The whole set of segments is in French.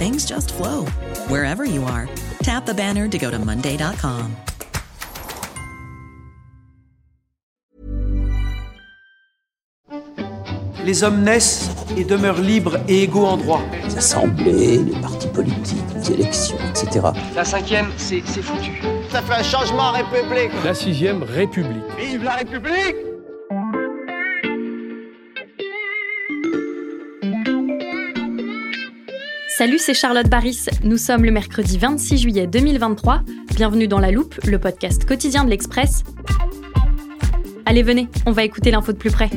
things just flow wherever you are. Tap the banner to go to Monday.com. Les hommes naissent et demeurent libres et égaux en droit. Les assemblées, les partis politiques, les élections, etc. La cinquième, c'est c'est foutu. Ça fait un changement en République. La sixième République. Vive la République Salut, c'est Charlotte Baris. Nous sommes le mercredi 26 juillet 2023. Bienvenue dans La Loupe, le podcast quotidien de l'Express. Allez, venez, on va écouter l'info de plus près.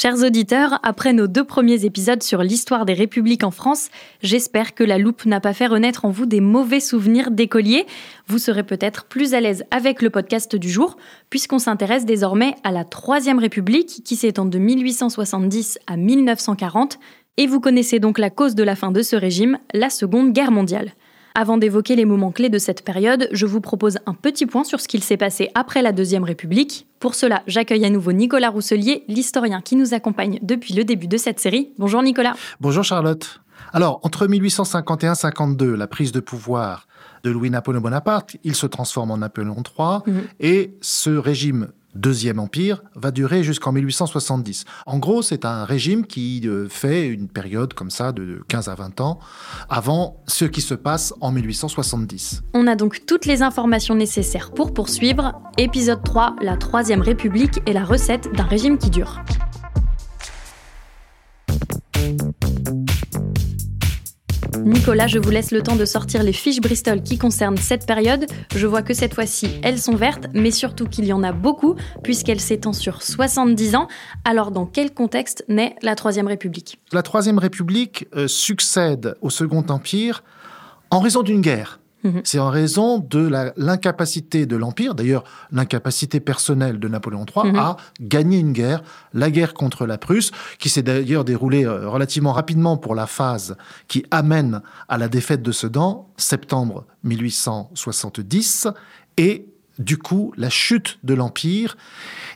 Chers auditeurs, après nos deux premiers épisodes sur l'histoire des républiques en France, j'espère que la loupe n'a pas fait renaître en vous des mauvais souvenirs d'écoliers. Vous serez peut-être plus à l'aise avec le podcast du jour, puisqu'on s'intéresse désormais à la Troisième République qui s'étend de 1870 à 1940, et vous connaissez donc la cause de la fin de ce régime, la Seconde Guerre mondiale. Avant d'évoquer les moments clés de cette période, je vous propose un petit point sur ce qu'il s'est passé après la Deuxième République. Pour cela, j'accueille à nouveau Nicolas Rousselier, l'historien qui nous accompagne depuis le début de cette série. Bonjour Nicolas. Bonjour Charlotte. Alors, entre 1851-52, la prise de pouvoir de Louis-Napoléon Bonaparte, il se transforme en Napoléon III, Mhm. et ce régime Deuxième Empire va durer jusqu'en 1870. En gros, c'est un régime qui euh, fait une période comme ça de 15 à 20 ans avant ce qui se passe en 1870. On a donc toutes les informations nécessaires pour poursuivre. Épisode 3, la Troisième République et la recette d'un régime qui dure. Nicolas, je vous laisse le temps de sortir les fiches Bristol qui concernent cette période. Je vois que cette fois-ci, elles sont vertes, mais surtout qu'il y en a beaucoup, puisqu'elle s'étend sur 70 ans. Alors, dans quel contexte naît la Troisième République? La Troisième République euh, succède au Second Empire en raison d'une guerre. Mhm. C'est en raison de l'incapacité de l'Empire, d'ailleurs l'incapacité personnelle de Napoléon III, Mhm. à gagner une guerre, la guerre contre la Prusse, qui s'est d'ailleurs déroulée euh, relativement rapidement pour la phase qui amène à la défaite de Sedan, septembre 1870, et du coup la chute de l'Empire.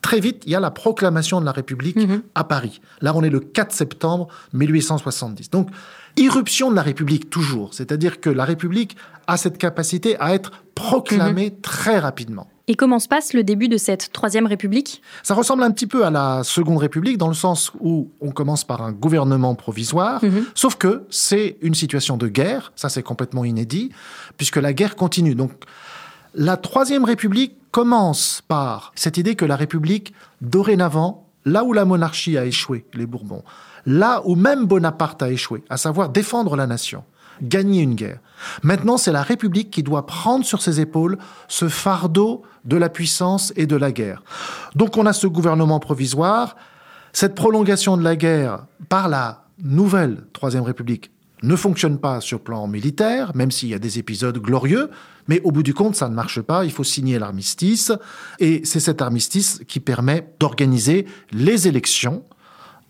Très vite, il y a la proclamation de la République Mhm. à Paris. Là, on est le 4 septembre 1870. Donc, irruption de la République toujours. C'est-à-dire que la République a cette capacité à être proclamée très rapidement. Et comment se passe le début de cette Troisième République? Ça ressemble un petit peu à la Seconde République dans le sens où on commence par un gouvernement provisoire, Mhm. sauf que c'est une situation de guerre, ça c'est complètement inédit, puisque la guerre continue. Donc la Troisième République commence par cette idée que la République, dorénavant, là où la monarchie a échoué, les Bourbons, là où même Bonaparte a échoué, à savoir défendre la nation, gagner une guerre. Maintenant, c'est la République qui doit prendre sur ses épaules ce fardeau de la puissance et de la guerre. Donc on a ce gouvernement provisoire, cette prolongation de la guerre par la nouvelle Troisième République ne fonctionne pas sur le plan militaire, même s'il y a des épisodes glorieux, mais au bout du compte, ça ne marche pas, il faut signer l'armistice, et c'est cet armistice qui permet d'organiser les élections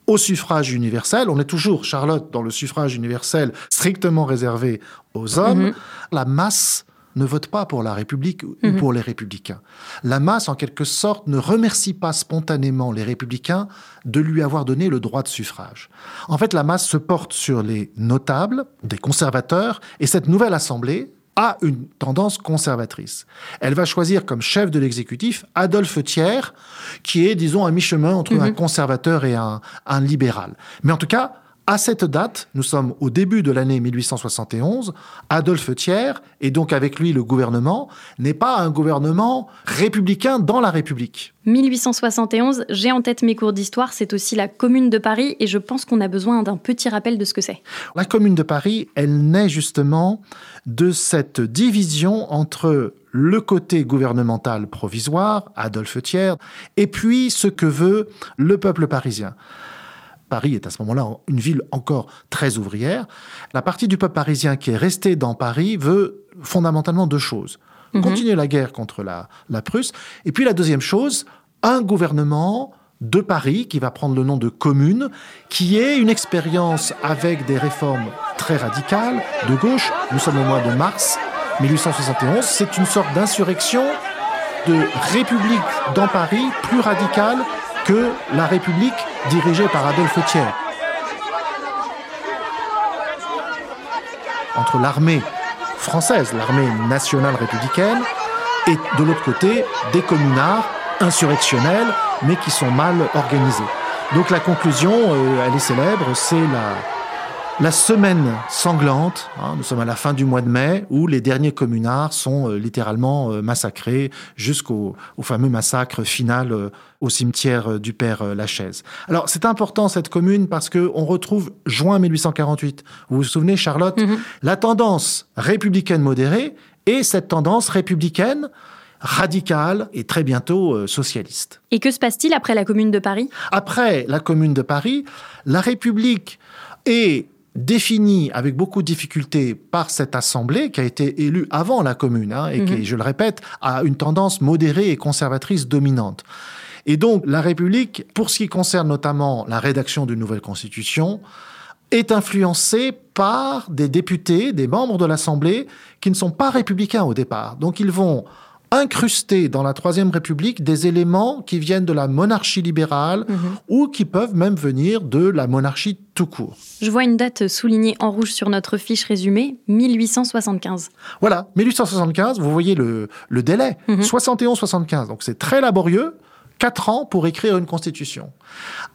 au suffrage universel. On est toujours, Charlotte, dans le suffrage universel strictement réservé aux hommes. Mhm. La masse ne vote pas pour la République ou Mhm. pour les républicains. La masse, en quelque sorte, ne remercie pas spontanément les républicains de lui avoir donné le droit de suffrage. En fait, la masse se porte sur les notables, des conservateurs, et cette nouvelle assemblée a une tendance conservatrice. Elle va choisir comme chef de l'exécutif Adolphe Thiers, qui est, disons, à mi-chemin entre Mhm. un conservateur et un, un libéral. Mais en tout cas, À cette date, nous sommes au début de l'année 1871, Adolphe Thiers, et donc avec lui le gouvernement, n'est pas un gouvernement républicain dans la République. 1871, j'ai en tête mes cours d'histoire, c'est aussi la Commune de Paris, et je pense qu'on a besoin d'un petit rappel de ce que c'est. La Commune de Paris, elle naît justement de cette division entre le côté gouvernemental provisoire, Adolphe Thiers, et puis ce que veut le peuple parisien. Paris est à ce moment-là une ville encore très ouvrière. La partie du peuple parisien qui est restée dans Paris veut fondamentalement deux choses. Mhm. Continuer la guerre contre la, la Prusse. Et puis la deuxième chose, un gouvernement de Paris qui va prendre le nom de commune, qui est une expérience avec des réformes très radicales de gauche. Nous sommes au mois de mars 1871. C'est une sorte d'insurrection de république dans Paris plus radicale que la République dirigée par Adolphe Thiers. Entre l'armée française, l'armée nationale républicaine, et de l'autre côté, des communards insurrectionnels, mais qui sont mal organisés. Donc la conclusion, euh, elle est célèbre, c'est la, la semaine sanglante, hein, nous sommes à la fin du mois de mai, où les derniers communards sont euh, littéralement euh, massacrés jusqu'au au fameux massacre final euh, au cimetière du Père Lachaise. Alors c'est important cette commune parce que on retrouve juin 1848. Vous vous souvenez, Charlotte, la tendance républicaine modérée et cette tendance républicaine radicale et très bientôt euh, socialiste. Et que se passe-t-il après la Commune de Paris? Après la Commune de Paris, la République est définie avec beaucoup de difficultés par cette assemblée qui a été élue avant la Commune hein, et qui, je le répète, a une tendance modérée et conservatrice dominante. Et donc la République, pour ce qui concerne notamment la rédaction d'une nouvelle constitution, est influencée par des députés, des membres de l'Assemblée qui ne sont pas républicains au départ. Donc ils vont incruster dans la Troisième République des éléments qui viennent de la monarchie libérale ou qui peuvent même venir de la monarchie tout court. Je vois une date soulignée en rouge sur notre fiche résumée, 1875. Voilà, 1875, vous voyez le, le délai, 71-75, donc c'est très laborieux, quatre ans pour écrire une constitution.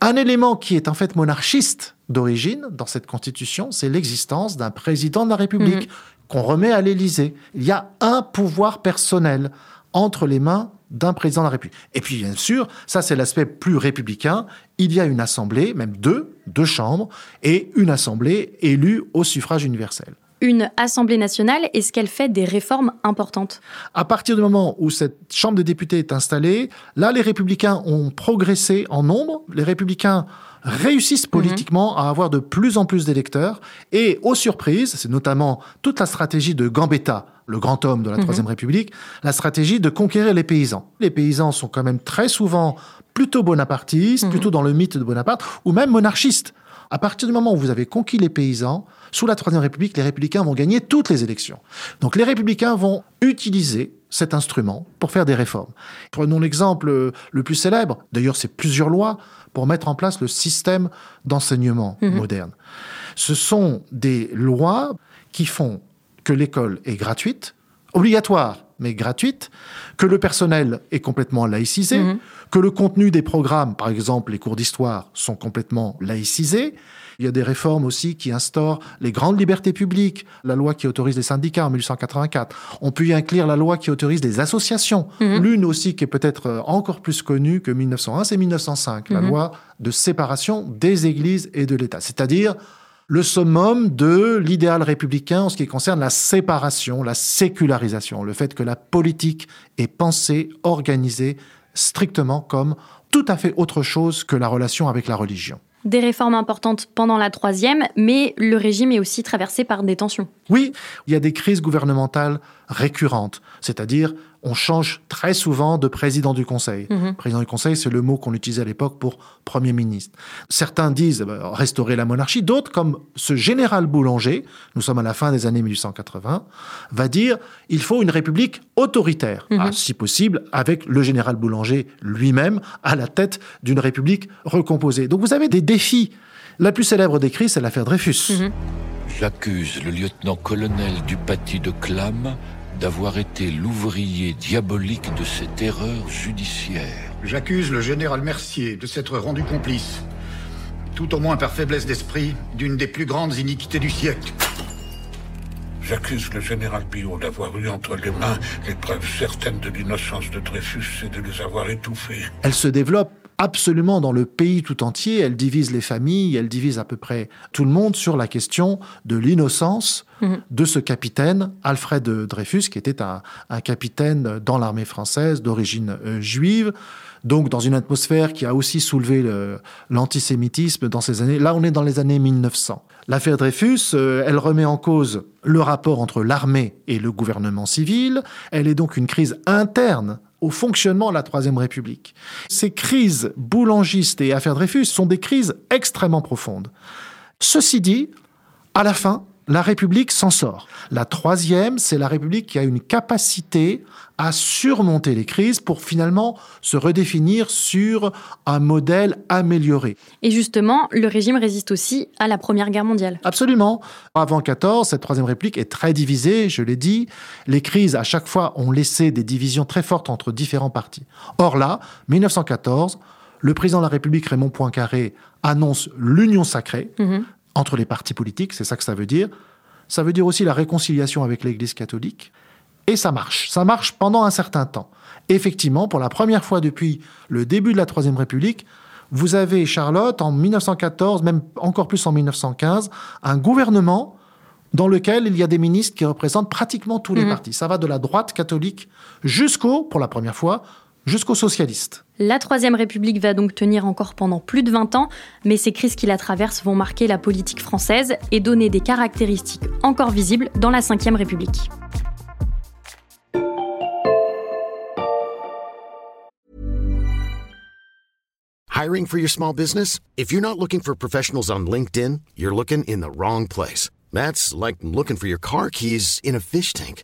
Un élément qui est en fait monarchiste d'origine dans cette constitution, c'est l'existence d'un président de la République qu'on remet à l'Élysée. Il y a un pouvoir personnel entre les mains d'un président de la République. Et puis, bien sûr, ça c'est l'aspect plus républicain, il y a une assemblée, même deux, deux chambres, et une assemblée élue au suffrage universel. Une Assemblée nationale, est-ce qu'elle fait des réformes importantes À partir du moment où cette Chambre des députés est installée, là, les républicains ont progressé en nombre. Les républicains réussissent politiquement à avoir de plus en plus d'électeurs. Et aux surprises, c'est notamment toute la stratégie de Gambetta, le grand homme de la Troisième République, la stratégie de conquérir les paysans. Les paysans sont quand même très souvent plutôt bonapartistes, plutôt dans le mythe de Bonaparte, ou même monarchistes. À partir du moment où vous avez conquis les paysans, sous la Troisième République, les républicains vont gagner toutes les élections. Donc les républicains vont utiliser cet instrument pour faire des réformes. Prenons l'exemple euh, le plus célèbre, d'ailleurs c'est plusieurs lois pour mettre en place le système d'enseignement moderne. Ce sont des lois qui font que l'école est gratuite, obligatoire, mais gratuite, que le personnel est complètement laïcisé, que le contenu des programmes, par exemple les cours d'histoire, sont complètement laïcisés. Il y a des réformes aussi qui instaurent les grandes libertés publiques, la loi qui autorise les syndicats en 1884. On peut y inclure la loi qui autorise les associations. L'une aussi qui est peut-être euh, encore plus connue que 1901, c'est 1905, la loi de séparation des églises et de l'État. C'est-à-dire le summum de l'idéal républicain en ce qui concerne la séparation, la sécularisation, le fait que la politique est pensée, organisée strictement comme tout à fait autre chose que la relation avec la religion. Des réformes importantes pendant la troisième, mais le régime est aussi traversé par des tensions. Oui, il y a des crises gouvernementales récurrentes, c'est-à-dire on change très souvent de président du Conseil. Président du Conseil, c'est le mot qu'on utilisait à l'époque pour Premier ministre. Certains disent eh ben, restaurer la monarchie, d'autres, comme ce général Boulanger, nous sommes à la fin des années 1880, va dire il faut une république autoritaire, Ah, si possible avec le général Boulanger lui-même à la tête d'une république recomposée. Donc vous avez des défis. La plus célèbre des crises, c'est l'affaire Dreyfus. J'accuse le lieutenant-colonel du paty de Clam d'avoir été l'ouvrier diabolique de cette erreur judiciaire. J'accuse le général Mercier de s'être rendu complice. tout au moins par faiblesse d'esprit, d'une des plus grandes iniquités du siècle. J'accuse le général Billot d'avoir eu entre les mains les preuves certaines de l'innocence de Dreyfus et de les avoir étouffées. Elle se développe absolument dans le pays tout entier. Elle divise les familles, elle divise à peu près tout le monde sur la question de l'innocence Mhm. de ce capitaine, Alfred Dreyfus, qui était un, un capitaine dans l'armée française d'origine euh, juive. Donc, dans une atmosphère qui a aussi soulevé le- l'antisémitisme dans ces années. Là, on est dans les années 1900. L'affaire Dreyfus, euh, elle remet en cause le rapport entre l'armée et le gouvernement civil. Elle est donc une crise interne au fonctionnement de la Troisième République. Ces crises boulangistes et affaires Dreyfus sont des crises extrêmement profondes. Ceci dit, à la fin, la République s'en sort. La troisième, c'est la République qui a une capacité à surmonter les crises pour finalement se redéfinir sur un modèle amélioré. Et justement, le régime résiste aussi à la Première Guerre mondiale. Absolument. Avant 14, cette troisième république est très divisée, je l'ai dit. Les crises, à chaque fois, ont laissé des divisions très fortes entre différents partis. Or là, 1914, le président de la République, Raymond Poincaré, annonce l'union sacrée Mhm. Entre les partis politiques, c'est ça que ça veut dire. Ça veut dire aussi la réconciliation avec l'Église catholique. Et ça marche. Ça marche pendant un certain temps. Effectivement, pour la première fois depuis le début de la Troisième République, vous avez, Charlotte, en 1914, même encore plus en 1915, un gouvernement dans lequel il y a des ministres qui représentent pratiquement tous les Mhm. partis. Ça va de la droite catholique jusqu'au, pour la première fois, jusqu'aux socialistes. La Troisième République va donc tenir encore pendant plus de 20 ans, mais ces crises qui la traversent vont marquer la politique française et donner des caractéristiques encore visibles dans la Cinquième République. Hiring for your small business? If you're not looking for professionals on LinkedIn, you're looking in the wrong place. That's like looking for your car keys in a fish tank.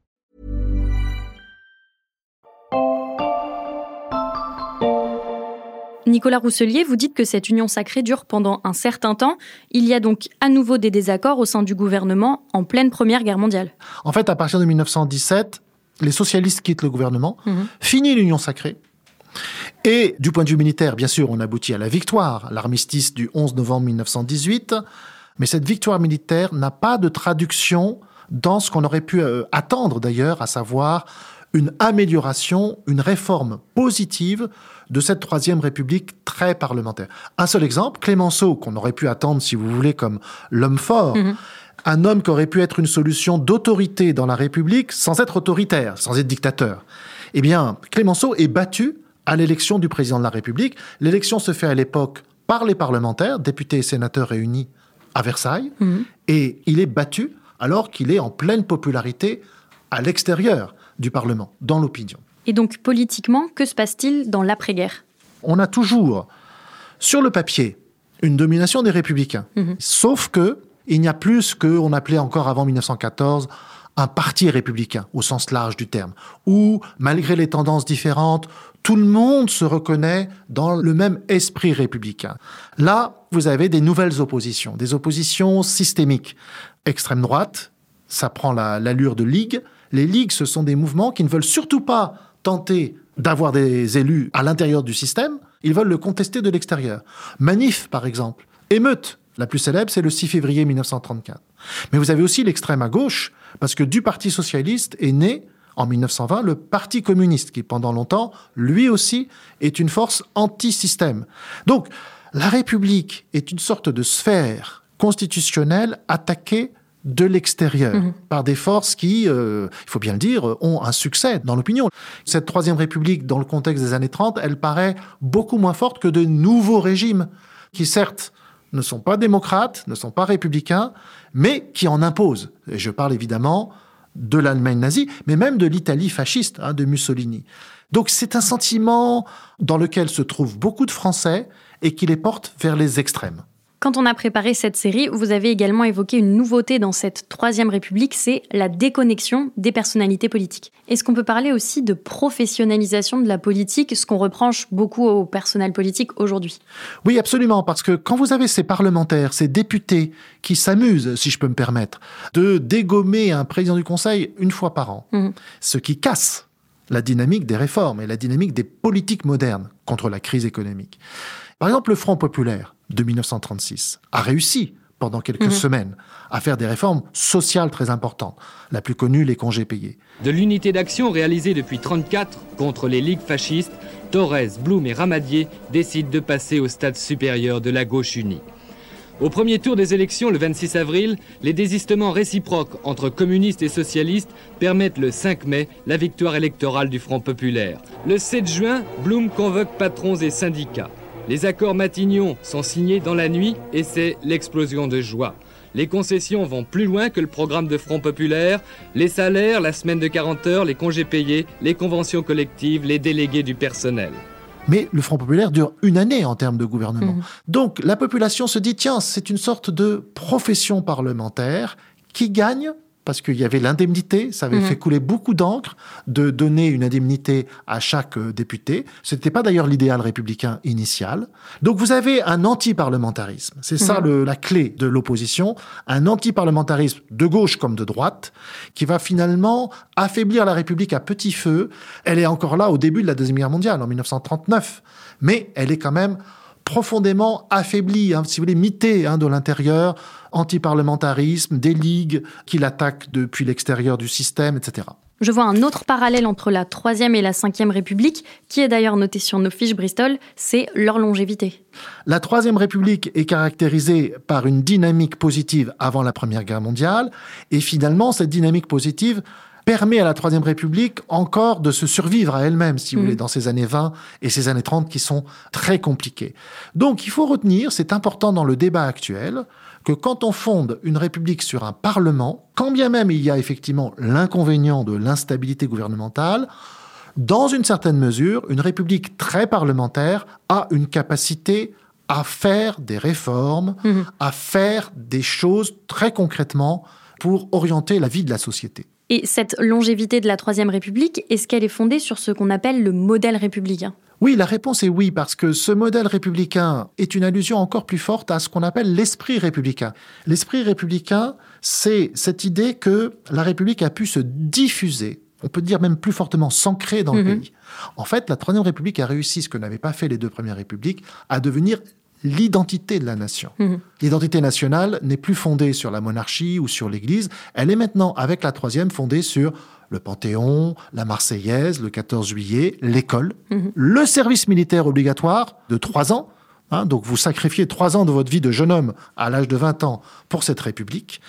Nicolas Rousselier, vous dites que cette union sacrée dure pendant un certain temps. Il y a donc à nouveau des désaccords au sein du gouvernement en pleine Première Guerre mondiale. En fait, à partir de 1917, les socialistes quittent le gouvernement, Mhm. finit l'Union sacrée. Et du point de vue militaire, bien sûr, on aboutit à la victoire, l'armistice du 11 novembre 1918. Mais cette victoire militaire n'a pas de traduction dans ce qu'on aurait pu euh, attendre d'ailleurs, à savoir une amélioration, une réforme positive de cette troisième république très parlementaire. Un seul exemple, Clémenceau, qu'on aurait pu attendre, si vous voulez, comme l'homme fort, un homme qui aurait pu être une solution d'autorité dans la République sans être autoritaire, sans être dictateur. Eh bien, Clémenceau est battu à l'élection du président de la République. L'élection se fait à l'époque par les parlementaires, députés et sénateurs réunis à Versailles, et il est battu alors qu'il est en pleine popularité à l'extérieur du Parlement, dans l'opinion. Et donc politiquement, que se passe-t-il dans l'après-guerre? On a toujours, sur le papier, une domination des républicains. Sauf que il n'y a plus ce qu'on appelait encore avant 1914 un parti républicain au sens large du terme, où, malgré les tendances différentes, tout le monde se reconnaît dans le même esprit républicain. Là, vous avez des nouvelles oppositions, des oppositions systémiques. Extrême droite, ça prend la- l'allure de ligue. Les ligues, ce sont des mouvements qui ne veulent surtout pas tenter d'avoir des élus à l'intérieur du système, ils veulent le contester de l'extérieur. Manif, par exemple. Émeute, la plus célèbre, c'est le 6 février 1934. Mais vous avez aussi l'extrême à gauche, parce que du Parti socialiste est né, en 1920, le Parti communiste, qui pendant longtemps, lui aussi, est une force anti-système. Donc, la République est une sorte de sphère constitutionnelle attaquée de l'extérieur par des forces qui, euh, il faut bien le dire, ont un succès dans l'opinion. Cette troisième république, dans le contexte des années 30, elle paraît beaucoup moins forte que de nouveaux régimes qui, certes, ne sont pas démocrates, ne sont pas républicains, mais qui en imposent. Et je parle évidemment de l'Allemagne nazie, mais même de l'Italie fasciste, hein, de Mussolini. Donc c'est un sentiment dans lequel se trouvent beaucoup de Français et qui les porte vers les extrêmes. Quand on a préparé cette série, vous avez également évoqué une nouveauté dans cette Troisième République, c'est la déconnexion des personnalités politiques. Est-ce qu'on peut parler aussi de professionnalisation de la politique, ce qu'on reproche beaucoup au personnel politique aujourd'hui? Oui, absolument, parce que quand vous avez ces parlementaires, ces députés qui s'amusent, si je peux me permettre, de dégommer un président du Conseil une fois par an, mmh. ce qui casse la dynamique des réformes et la dynamique des politiques modernes contre la crise économique. Par exemple, le Front populaire de 1936 a réussi pendant quelques mhm. semaines à faire des réformes sociales très importantes. La plus connue, les congés payés. De l'unité d'action réalisée depuis 1934 contre les ligues fascistes, Torres, Blum et Ramadier décident de passer au stade supérieur de la gauche unie. Au premier tour des élections, le 26 avril, les désistements réciproques entre communistes et socialistes permettent le 5 mai la victoire électorale du Front populaire. Le 7 juin, Blum convoque patrons et syndicats. Les accords Matignon sont signés dans la nuit et c'est l'explosion de joie. Les concessions vont plus loin que le programme de Front populaire. Les salaires, la semaine de 40 heures, les congés payés, les conventions collectives, les délégués du personnel. Mais le Front populaire dure une année en termes de gouvernement. Mmh. Donc la population se dit, tiens, c'est une sorte de profession parlementaire qui gagne parce qu'il y avait l'indemnité, ça avait mmh. fait couler beaucoup d'encre de donner une indemnité à chaque euh, député. Ce n'était pas d'ailleurs l'idéal républicain initial. Donc vous avez un anti-parlementarisme. C'est ça mmh. la clé de l'opposition. Un anti-parlementarisme de gauche comme de droite qui va finalement affaiblir la République à petit feu. Elle est encore là au début de la Deuxième Guerre mondiale, en 1939. Mais elle est quand même profondément affaiblie, hein, si vous voulez, mitée hein, de l'intérieur anti-parlementarisme, des ligues qui l'attaquent depuis l'extérieur du système, etc. Je vois un autre parallèle entre la Troisième et la Cinquième République, qui est d'ailleurs noté sur nos fiches Bristol, c'est leur longévité. La Troisième République est caractérisée par une dynamique positive avant la Première Guerre mondiale, et finalement, cette dynamique positive permet à la Troisième République encore de se survivre à elle-même, si vous mm. voulez, dans ces années 20 et ces années 30 qui sont très compliquées. Donc il faut retenir, c'est important dans le débat actuel, que quand on fonde une république sur un parlement, quand bien même il y a effectivement l'inconvénient de l'instabilité gouvernementale, dans une certaine mesure, une république très parlementaire a une capacité à faire des réformes, mhm. à faire des choses très concrètement pour orienter la vie de la société. Et cette longévité de la Troisième République, est-ce qu'elle est fondée sur ce qu'on appelle le modèle républicain? Oui, la réponse est oui, parce que ce modèle républicain est une allusion encore plus forte à ce qu'on appelle l'esprit républicain. L'esprit républicain, c'est cette idée que la République a pu se diffuser, on peut dire même plus fortement s'ancrer dans le mhm. pays. En fait, la Troisième République a réussi ce que n'avaient pas fait les deux premières républiques, à devenir l'identité de la nation. Mhm. L'identité nationale n'est plus fondée sur la monarchie ou sur l'Église, elle est maintenant, avec la troisième, fondée sur le Panthéon, la Marseillaise, le 14 juillet, l'école, mhm. le service militaire obligatoire de trois ans. Hein, donc vous sacrifiez trois ans de votre vie de jeune homme à l'âge de 20 ans pour cette République.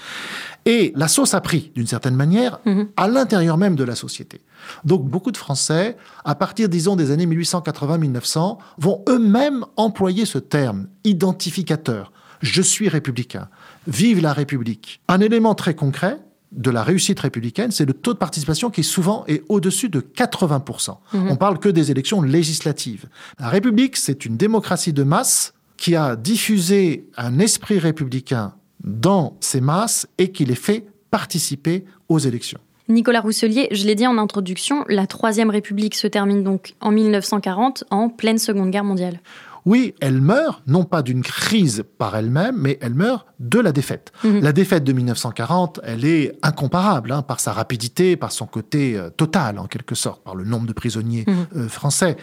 Et la sauce a pris, d'une certaine manière, mhm. à l'intérieur même de la société. Donc beaucoup de Français, à partir, disons, des années 1880-1900, vont eux-mêmes employer ce terme identificateur. Je suis républicain. Vive la République. Un élément très concret, de la réussite républicaine, c'est le taux de participation qui souvent est au-dessus de 80%. Mhm. On parle que des élections législatives. La République, c'est une démocratie de masse qui a diffusé un esprit républicain dans ces masses et qui les fait participer aux élections. Nicolas Rousselier, je l'ai dit en introduction, la Troisième République se termine donc en 1940, en pleine Seconde Guerre mondiale. Oui, elle meurt, non pas d'une crise par elle-même, mais elle meurt de la défaite. Mhm. La défaite de 1940, elle est incomparable hein, par sa rapidité, par son côté euh, total, en quelque sorte, par le nombre de prisonniers mhm. euh, français.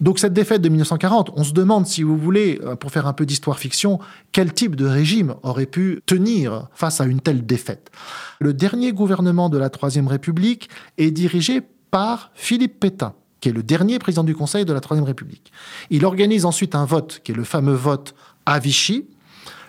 Donc cette défaite de 1940, on se demande, si vous voulez, euh, pour faire un peu d'histoire-fiction, quel type de régime aurait pu tenir face à une telle défaite. Le dernier gouvernement de la Troisième République est dirigé par Philippe Pétain qui est le dernier président du Conseil de la Troisième République. Il organise ensuite un vote, qui est le fameux vote à Vichy,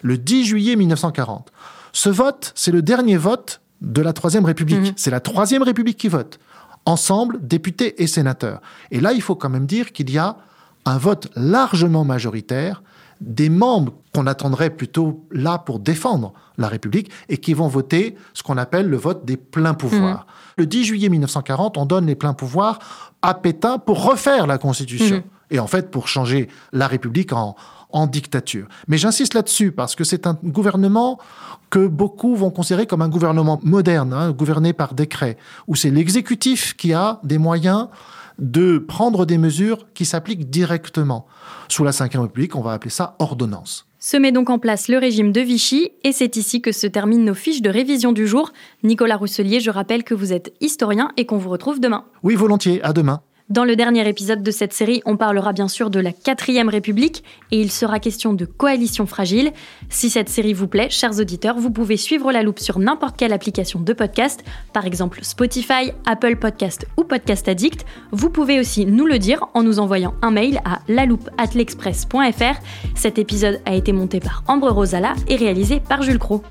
le 10 juillet 1940. Ce vote, c'est le dernier vote de la Troisième République. Mhm. C'est la Troisième République qui vote. Ensemble, députés et sénateurs. Et là, il faut quand même dire qu'il y a un vote largement majoritaire des membres qu'on attendrait plutôt là pour défendre la République et qui vont voter ce qu'on appelle le vote des pleins pouvoirs. Mhm. Le 10 juillet 1940, on donne les pleins pouvoirs à Pétain pour refaire la Constitution. Mhm. Et en fait, pour changer la République en, en dictature. Mais j'insiste là-dessus parce que c'est un gouvernement que beaucoup vont considérer comme un gouvernement moderne, hein, gouverné par décret, où c'est l'exécutif qui a des moyens de prendre des mesures qui s'appliquent directement. Sous la Ve République, on va appeler ça ordonnance. Se met donc en place le régime de Vichy et c'est ici que se terminent nos fiches de révision du jour. Nicolas Rousselier, je rappelle que vous êtes historien et qu'on vous retrouve demain. Oui, volontiers, à demain. Dans le dernier épisode de cette série, on parlera bien sûr de la quatrième République et il sera question de coalition fragile. Si cette série vous plaît, chers auditeurs, vous pouvez suivre la loupe sur n'importe quelle application de podcast, par exemple Spotify, Apple Podcast ou Podcast Addict. Vous pouvez aussi nous le dire en nous envoyant un mail à laloupe@l'express.fr. Cet épisode a été monté par Ambre Rosala et réalisé par Jules Cros.